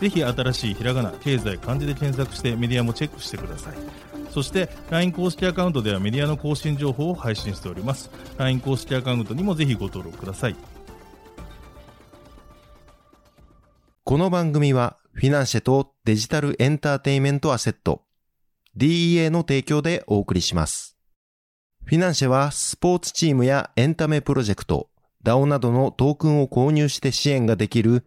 ぜひ新しいひらがな経済漢字で検索してメディアもチェックしてください。そして LINE 公式アカウントではメディアの更新情報を配信しております。LINE 公式アカウントにもぜひご登録ください。この番組はフィナンシェとデジタルエンターテイメントアセット DEA の提供でお送りします。フィナンシェはスポーツチームやエンタメプロジェクト、DAO などのトークンを購入して支援ができる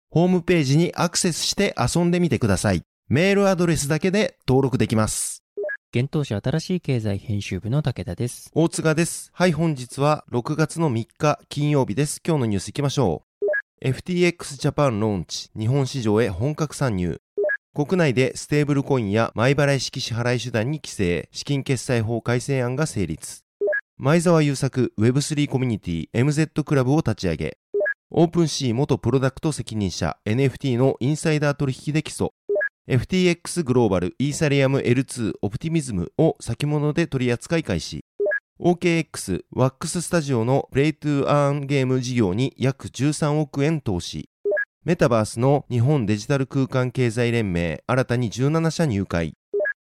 ホームページにアクセスして遊んでみてください。メールアドレスだけで登録できます。幻冬舎あたらしい経済編集部の武田です。大塚です。はい、本日は6月の3日金曜日です。今日のニュース行きましょう。FTX ジャパンローンチ、日本市場へ本格参入。国内でステーブルコインや前払い式支払い手段に規制、資金決済法改正案が成立。前澤友作 Web3 コミュニティ MZ クラブを立ち上げ、 OpenSea 元プロダクト責任者 NFT のインサイダー取引で起訴。FTX グローバルイーサリアム L2 オプティミズムを先物で取り扱い開始。OKX ワックススタジオのプレイトゥーアーンゲーム事業に約13億円投資。メタバースの日本デジタル空間経済連盟新たに17社入会。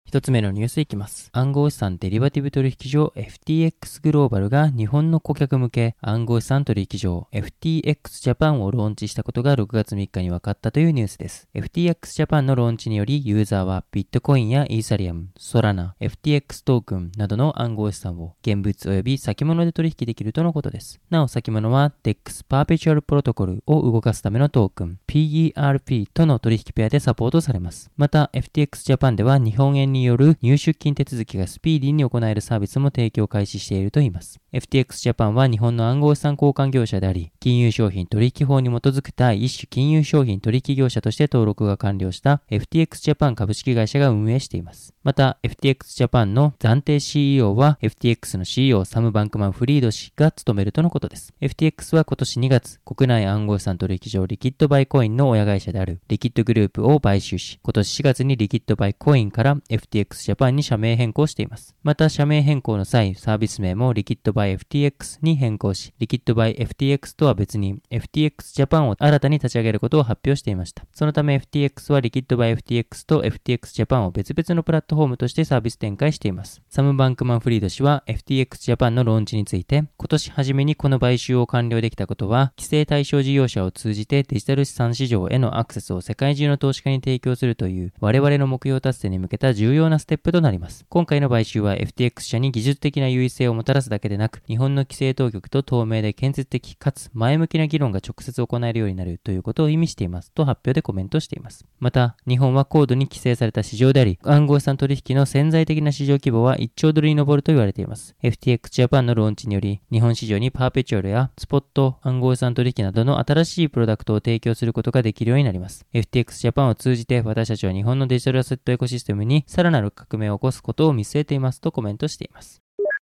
一つ目のニュースいきます。暗号資産デリバティブ取引所 FTX グローバルが日本の顧客向け暗号資産取引所 FTX ジャパンをローンチしたことが6月3日に分かったというニュースです。FTX ジャパンのローンチによりユーザーはビットコインやイーサリアム、ソラナ、FTX トークンなどの暗号資産を現物及び先物で取引できるとのことです。なお先物は DEX Perpetual Protocol を動かすためのトークン PERP との取引ペアでサポートされます。また FTX ジャパンでは日本円による入出金手続きがスピーディーに行えるサービスも提供開始しているといいます。FTX ジャパンは日本の暗号資産交換業者であり、金融商品取引法に基づく第一種金融商品取引業者として登録が完了した FTX ジャパン株式会社が運営しています。また、FTX ジャパンの暫定 CEO は FTX の CEO サム・バンクマン・フリード氏が務めるとのことです。FTX は今年2月、国内暗号資産取引所 Liquid by Quoine の親会社であるリキッドグループを買収し、今年4月に Liquid by Quoine から FTX ジャパンに社名変更しています。また、社名変更の際、サービス名もリキッドバイ FTX に変更し、リキッドバイ FTX とは別に FTX ジャパンを新たに立ち上げることを発表していました。そのため FTX は Liquid by FTX と FTX ジャパンを別々のプラットフォームとしてサービス展開しています。サム・バンクマン・フリード氏は FTX ジャパンのローンチについて、今年初めにこの買収を完了できたことは、規制対象事業者を通じてデジタル資産市場へのアクセスを世界中の投資家に提供するという我々の目標達成に向けた重要なステップとなります。今回の買収は FTX 社に技術的な優位性をもたらすだけでなく、日本の規制当局と透明で建設的かつ前向きな議論が直接行えるようになるということを意味していますと発表でコメントしています。また、日本は高度に規制された市場であり、暗号資産取引の潜在的な市場規模は1兆ドルに上ると言われています。FTX ジャパンのローンチにより、日本市場にパーペチュアルやスポット暗号資産取引などの新しいプロダクトを提供することができるようになります。FTX ジャパンを通じて私たちは日本のデジタルアセットエコシステムにさらなる革命を起こすことを見据えていますとコメントしています。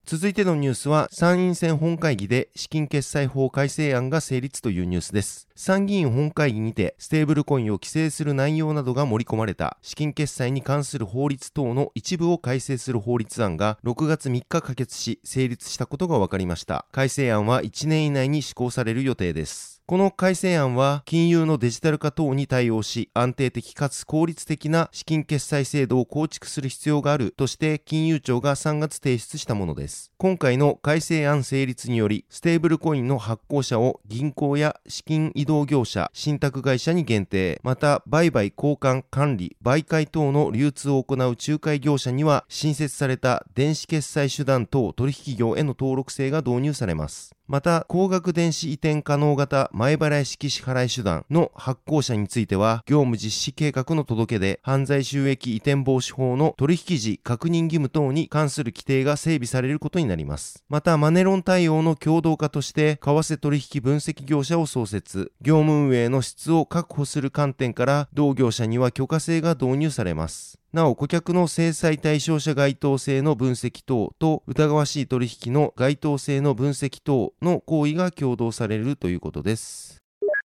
続いてのニュースは参院選本会議で資金決済法改正案が成立というニュースです。参議院本会議にてステーブルコインを規制する内容などが盛り込まれた資金決済に関する法律等の一部を改正する法律案が6月3日可決し成立したことが分かりました。改正案は1年以内に施行される予定です。この改正案は金融のデジタル化等に対応し安定的かつ効率的な資金決済制度を構築する必要があるとして金融庁が3月提出したものです。今回の改正案成立によりステーブルコインの発行者を銀行や資金移動業者、信託会社に限定、また売買交換管理、媒介等の流通を行う仲介業者には新設された電子決済手段等取引業への登録制が導入されます。また、高額電子移転可能型前払い式支払い手段の発行者については、業務実施計画の届けで、犯罪収益移転防止法の取引時確認義務等に関する規定が整備されることになります。また、マネロン対応の共同化として、為替取引分析業者を創設、業務運営の質を確保する観点から、同業者には許可制が導入されます。なお、顧客の制裁対象者該当性の分析等と疑わしい取引の該当性の分析等の行為が共同されるということです。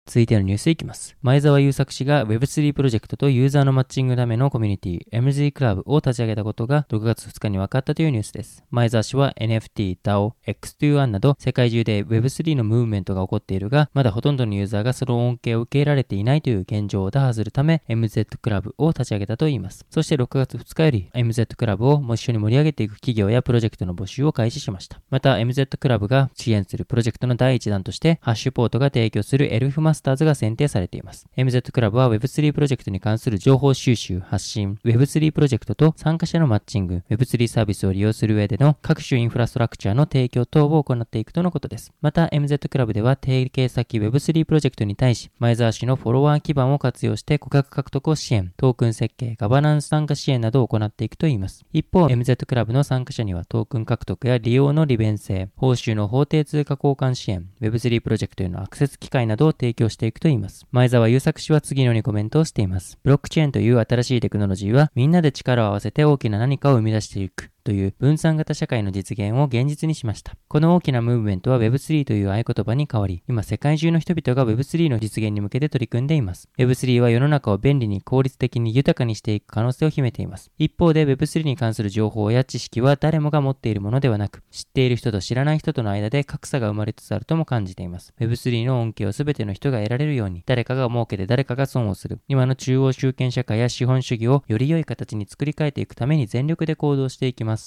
続いてのニュースいきます。前澤友作氏が Web3 プロジェクトとユーザーのマッチングためのコミュニティ MZ クラブを立ち上げたことが6月2日に分かったというニュースです。前澤氏は NFT、DAO、X21 など世界中で Web3 のムーブメントが起こっているが、まだほとんどのユーザーがその恩恵を受けられていないという現状を打破するため MZ クラブを立ち上げたといいます。そして6月2日より MZ クラブをも一緒に盛り上げていく企業やプロジェクトの募集を開始しました。また MZ クラブが支援するプロジェクトの第一弾としてハッシュポートが提供するエルフマススターズが選定されています。MZ クラブは Web3 プロジェクトに関する情報収集、発信、Web3 プロジェクトと参加者のマッチング、Web3 サービスを利用する上での各種インフラストラクチャーの提供等を行っていくとのことです。また MZ クラブでは提携先 Web3 プロジェクトに対し、前澤氏のフォロワー基盤を活用して顧客獲得を支援、トークン設計、ガバナンス参加支援などを行っていくといいます。一方、MZ クラブの参加者にはトークン獲得や利用の利便性、報酬の法定通貨交換支援、Web3 プロジェクトへのアクセス機会などを提供していくといいます。前澤優作氏は次のようにコメントをしています。ブロックチェーンという新しいテクノロジーはみんなで力を合わせて大きな何かを生み出していく。という分散型社会の実現を現実にしました。この大きなムーブメントは Web3 という合言葉に変わり、今世界中の人々が Web3 の実現に向けて取り組んでいます。Web3 は世の中を便利に効率的に豊かにしていく可能性を秘めています。一方で Web3 に関する情報や知識は誰もが持っているものではなく、知っている人と知らない人との間で格差が生まれつつあるとも感じています。Web3 の恩恵を全ての人が得られるように、誰かが儲けて誰かが損をする。今の中央集権社会や資本主義をより良い形に作り変えていくために全力で行動していきます。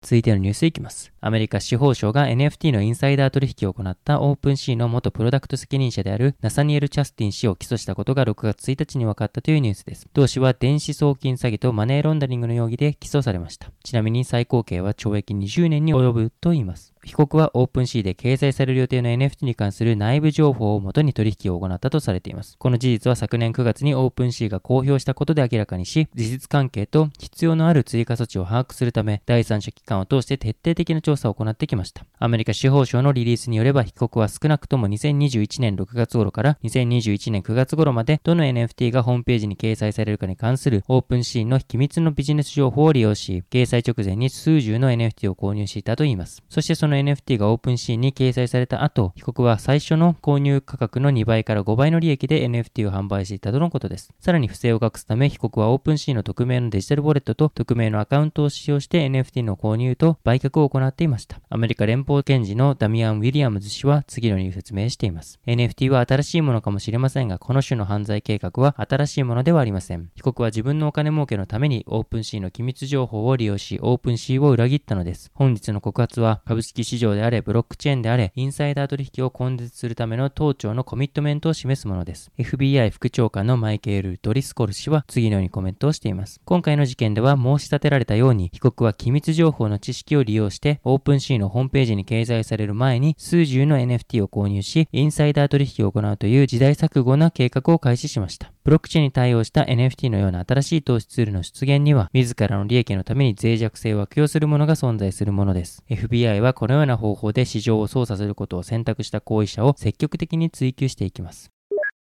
続いてのニュースいきます。アメリカ司法省が NFT のインサイダー取引を行ったオープンシーの元プロダクト責任者であるナサニエル・チャスティン氏を起訴したことが6月1日に分かったというニュースです。同氏は電子送金詐欺とマネーロンダリングの容疑で起訴されました。ちなみに最高刑は懲役20年に及ぶと言います。被告はオープンシーで掲載される予定の NFT に関する内部情報をもとに取引を行ったとされています。この事実は昨年9月にオープンシーが公表したことで明らかにし、事実関係と必要のある追加措置を把握するため、第三者機関を通して徹底的な調査を行ってきました。アメリカ司法省のリリースによれば、被告は少なくとも2021年6月頃から2021年9月頃まで、どの NFT がホームページに掲載されるかに関するオープンシーの機密のビジネス情報を利用し、掲載直前に数十の NFT を購入していたといいます。そしてそのの NFT がオープンシーンに掲載された後、被告は最初の購入価格の2倍から5倍の利益で NFT を販売していたとのことです。さらに不正を隠すため、被告はオープンシーの匿名のデジタルウォレットと匿名のアカウントを使用して NFT の購入と売却を行っていました。アメリカ連邦検事のダミアン・ウィリアムズ氏は次のように説明しています。NFT は新しいものかもしれませんが、この種の犯罪計画は新しいものではありません。被告は自分のお金儲けのためにオープンシーの機密情報を利用し、オープンシーを裏切ったのです。本日の告発は株式市場であれ、ブロックチェーンであれ、インサイダー取引を根絶するための当庁のコミットメントを示すものです。FBI 副長官のマイケール・ドリスコル氏は次のようにコメントをしています。今回の事件では申し立てられたように、被告は機密情報の知識を利用して、オープンシーのホームページに掲載される前に数十の NFT を購入し、インサイダー取引を行うという時代錯誤な計画を開始しました。ブロックチェーンに対応した NFT のような新しい投資ツールの出現には、自らの利益のために脆弱性を悪用するものが存在するものです。FBI はこのような方法で市場を操作することを選択した行為者を積極的に追求していきます。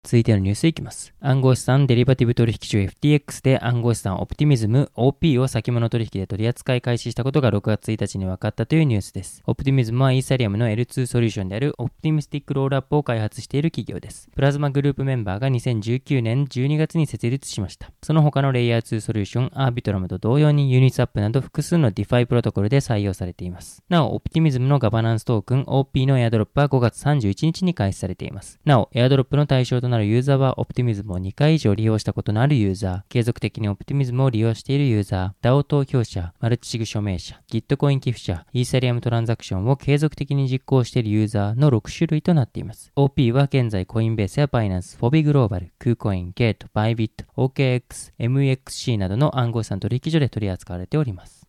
続いてのニュースいきます。暗号資産デリバティブ取引所 FTX で暗号資産オプティミズム OP を先物取引で取り扱い開始したことが6月1日に分かったというニュースです。オプティミズムはイーサリアムの L2 ソリューションであるオプティミスティックロールアップを開発している企業です。プラズマグループメンバーが2019年12月に設立しました。その他のレイヤー2ソリューションアービトラムと同様にユニスワップなど複数の DeFi プロトコルで採用されています。なお、オプティミズムのガバナンストークン OP のエアドロップは5月31日に開始されています。なお、エアドロップの対象となるユーザーはオプティミズムを2回以上利用したことのあるユーザー、継続的にオプティミズムを利用しているユーザー、DAO 投票者、マルチシグ署名者、Gitcoin 寄付者、イーサリアムトランザクションを継続的に実行しているユーザーの6種類となっています。OP は現在コインベースやバイナンス、フォビグローバル、クーコイン、ゲート、バイビット、OKX、 MEXC などの暗号資産取引所で取り扱われております。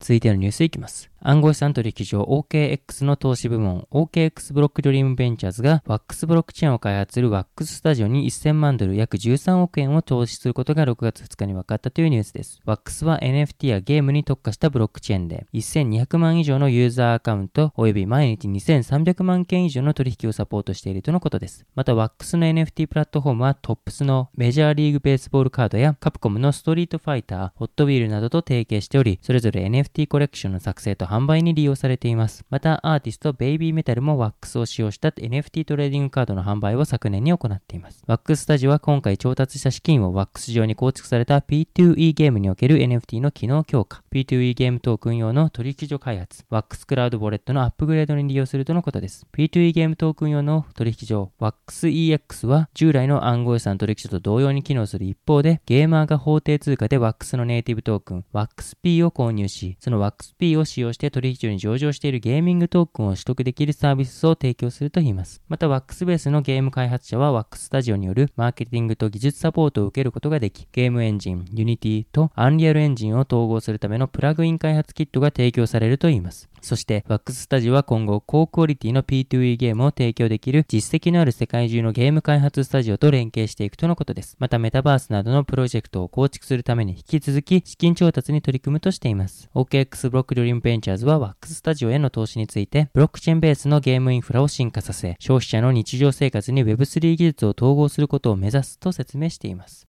続いてのニュースいきます。暗号資産取引所 OKX の投資部門 OKX ブロックドリームベンチャーズが WAX ブロックチェーンを開発する WAX スタジオに1000万ドル約13億円を投資することが6月2日に分かったというニュースです。WAX は NFT やゲームに特化したブロックチェーンで1200万以上のユーザーアカウント及び毎日2300万件以上の取引をサポートしているとのことです。また WAX の NFT プラットフォームはトップスのメジャーリーグベースボールカードやカプコムのストリートファイター、ホットウィールなどと提携しており、それぞれ NFT コレクションの作成と販売に利用されています。また、アーティストベイビーメタルもワックスを使用した NFT トレーディングカードの販売を昨年に行っています。ワックススタジオは今回調達した資金をワックス上に構築された P2E ゲームにおける NFT の機能強化、P2E ゲームトークン用の取引所開発、ワックスクラウドウォレットのアップグレードに利用するとのことです。P2E ゲームトークン用の取引所、ワックス EX は従来の暗号資産取引所と同様に機能する一方で、ゲーマーが法定通貨でワックスのネイティブトークン、ワックス P を購入し、そのワックス P を使用して取引所に上場しているゲーミングトークンを取得できるサービスを提供するといいます。また、ワックスベースのゲーム開発者はワックスタジオによるマーケティングと技術サポートを受けることができ、ゲームエンジン、ユニティとアンリアルエンジンを統合するためのプラグイン開発キットが提供されるといいます。そして、ワックススタジオは今後、高クオリティの P2E ゲームを提供できる実績のある世界中のゲーム開発スタジオと連携していくとのことです。また、メタバースなどのプロジェクトを構築するために引き続き資金調達に取り組むとしています。OKX ブロックドリームベンチャーズはワックススタジオへの投資について、ブロックチェーンベースのゲームインフラを進化させ、消費者の日常生活に Web3 技術を統合することを目指すと説明しています。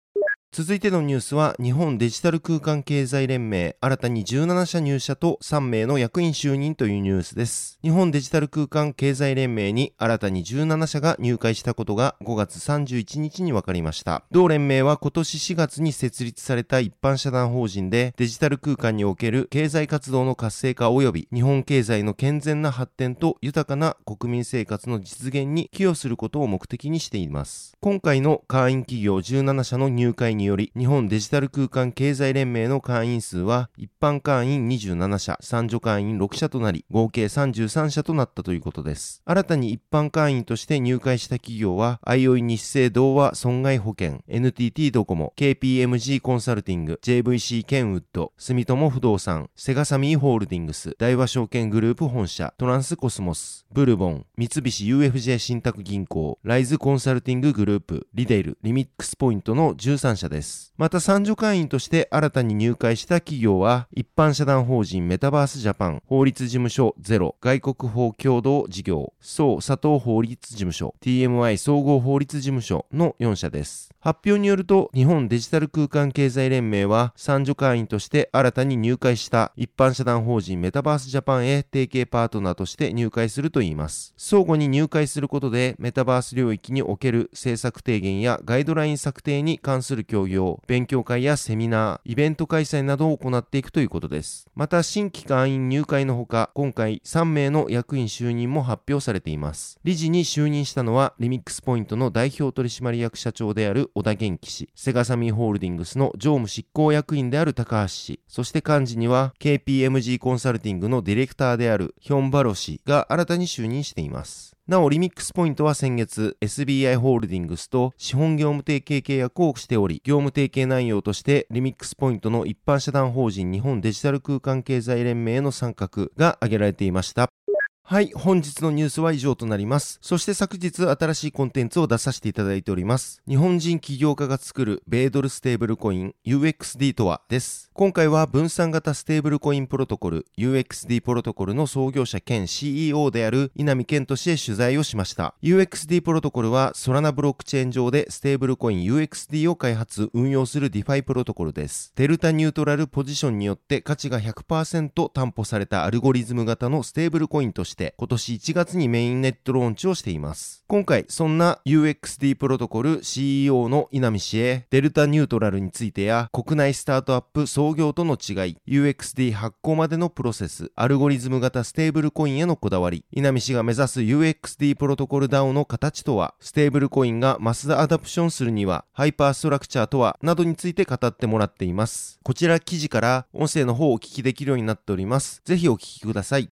続いてのニュースは、日本デジタル空間経済連盟、新たに17社入社と3名の役員就任というニュースです。日本デジタル空間経済連盟に新たに17社が入会したことが5月31日に分かりました。同連盟は今年4月に設立された一般社団法人で、デジタル空間における経済活動の活性化及び日本経済の健全な発展と豊かな国民生活の実現に寄与することを目的にしています。今回の会員企業17社の入会ににより、日本デジタル空間経済連盟の会員数は、一般会員27社、三女会員6社となり、合計33社となったということです。新たに一般会員として入会した企業は、あいおい日清同和損害保険、NTT ドコモ、KPMG コンサルティング、JVC ケンウッド、住友不動産、セガサミーホールディングス、大和証券グループ本社、トランスコスモス、ブルボン、三菱 UFJ 信託銀行、ライズコンサルティンググループ、リデイル、リミックスポイントの13社です。です。また、参助会員として新たに入会した企業は、一般社団法人メタバースジャパン、法律事務所ゼロ、外国法共同事業、総佐藤法律事務所、TMI 総合法律事務所の4社です。発表によると、日本デジタル空間経済連盟は、参助会員として新たに入会した一般社団法人メタバースジャパンへ提携パートナーとして入会するといいます。相互に入会することで、メタバース領域における政策提言やガイドライン策定に関する協協業、勉強会やセミナー、イベント開催などを行っていくということです。また、新規会員入会のほか、今回3名の役員就任も発表されています。理事に就任したのは、リミックスポイントの代表取締役社長である小田元気氏、セガサミーホールディングスの常務執行役員である高橋氏、そして幹事には KPMG コンサルティングのディレクターであるヒョンバロ氏が新たに就任しています。なお、リミックスポイントは先月、SBI ホールディングスと資本業務提携契約をしており、業務提携内容として、リミックスポイントの一般社団法人日本デジタル空間経済連盟への参画が挙げられていました。はい、本日のニュースは以上となります。そして昨日新しいコンテンツを出させていただいております。日本人起業家が作る米ドルステーブルコイン UXD とはです。今回は分散型ステーブルコインプロトコル UXD プロトコルの創業者兼 CEO である稲見健人氏へ取材をしました。UXD プロトコルはソラナブロックチェーン上でステーブルコイン UXD を開発、運用する DeFi プロトコルです。デルタニュートラルポジションによって価値が100%担保されたアルゴリズム型のステーブルコインとして今年1月にメインネットローンチをしています。今回、そんな UXD プロトコル CEO の稲見氏へ、デルタニュートラルについてや、国内スタートアップ業との違い、UXD 発行までのプロセス、アルゴリズム型ステーブルコインへのこだわり、稲見氏が目指す UXD プロトコル DAO の形とは、ステーブルコインがマスアダプションするには、ハイパーストラクチャーとは、などについて語ってもらっています。こちら記事から音声の方をお聞きできるようになっております。ぜひお聞きください。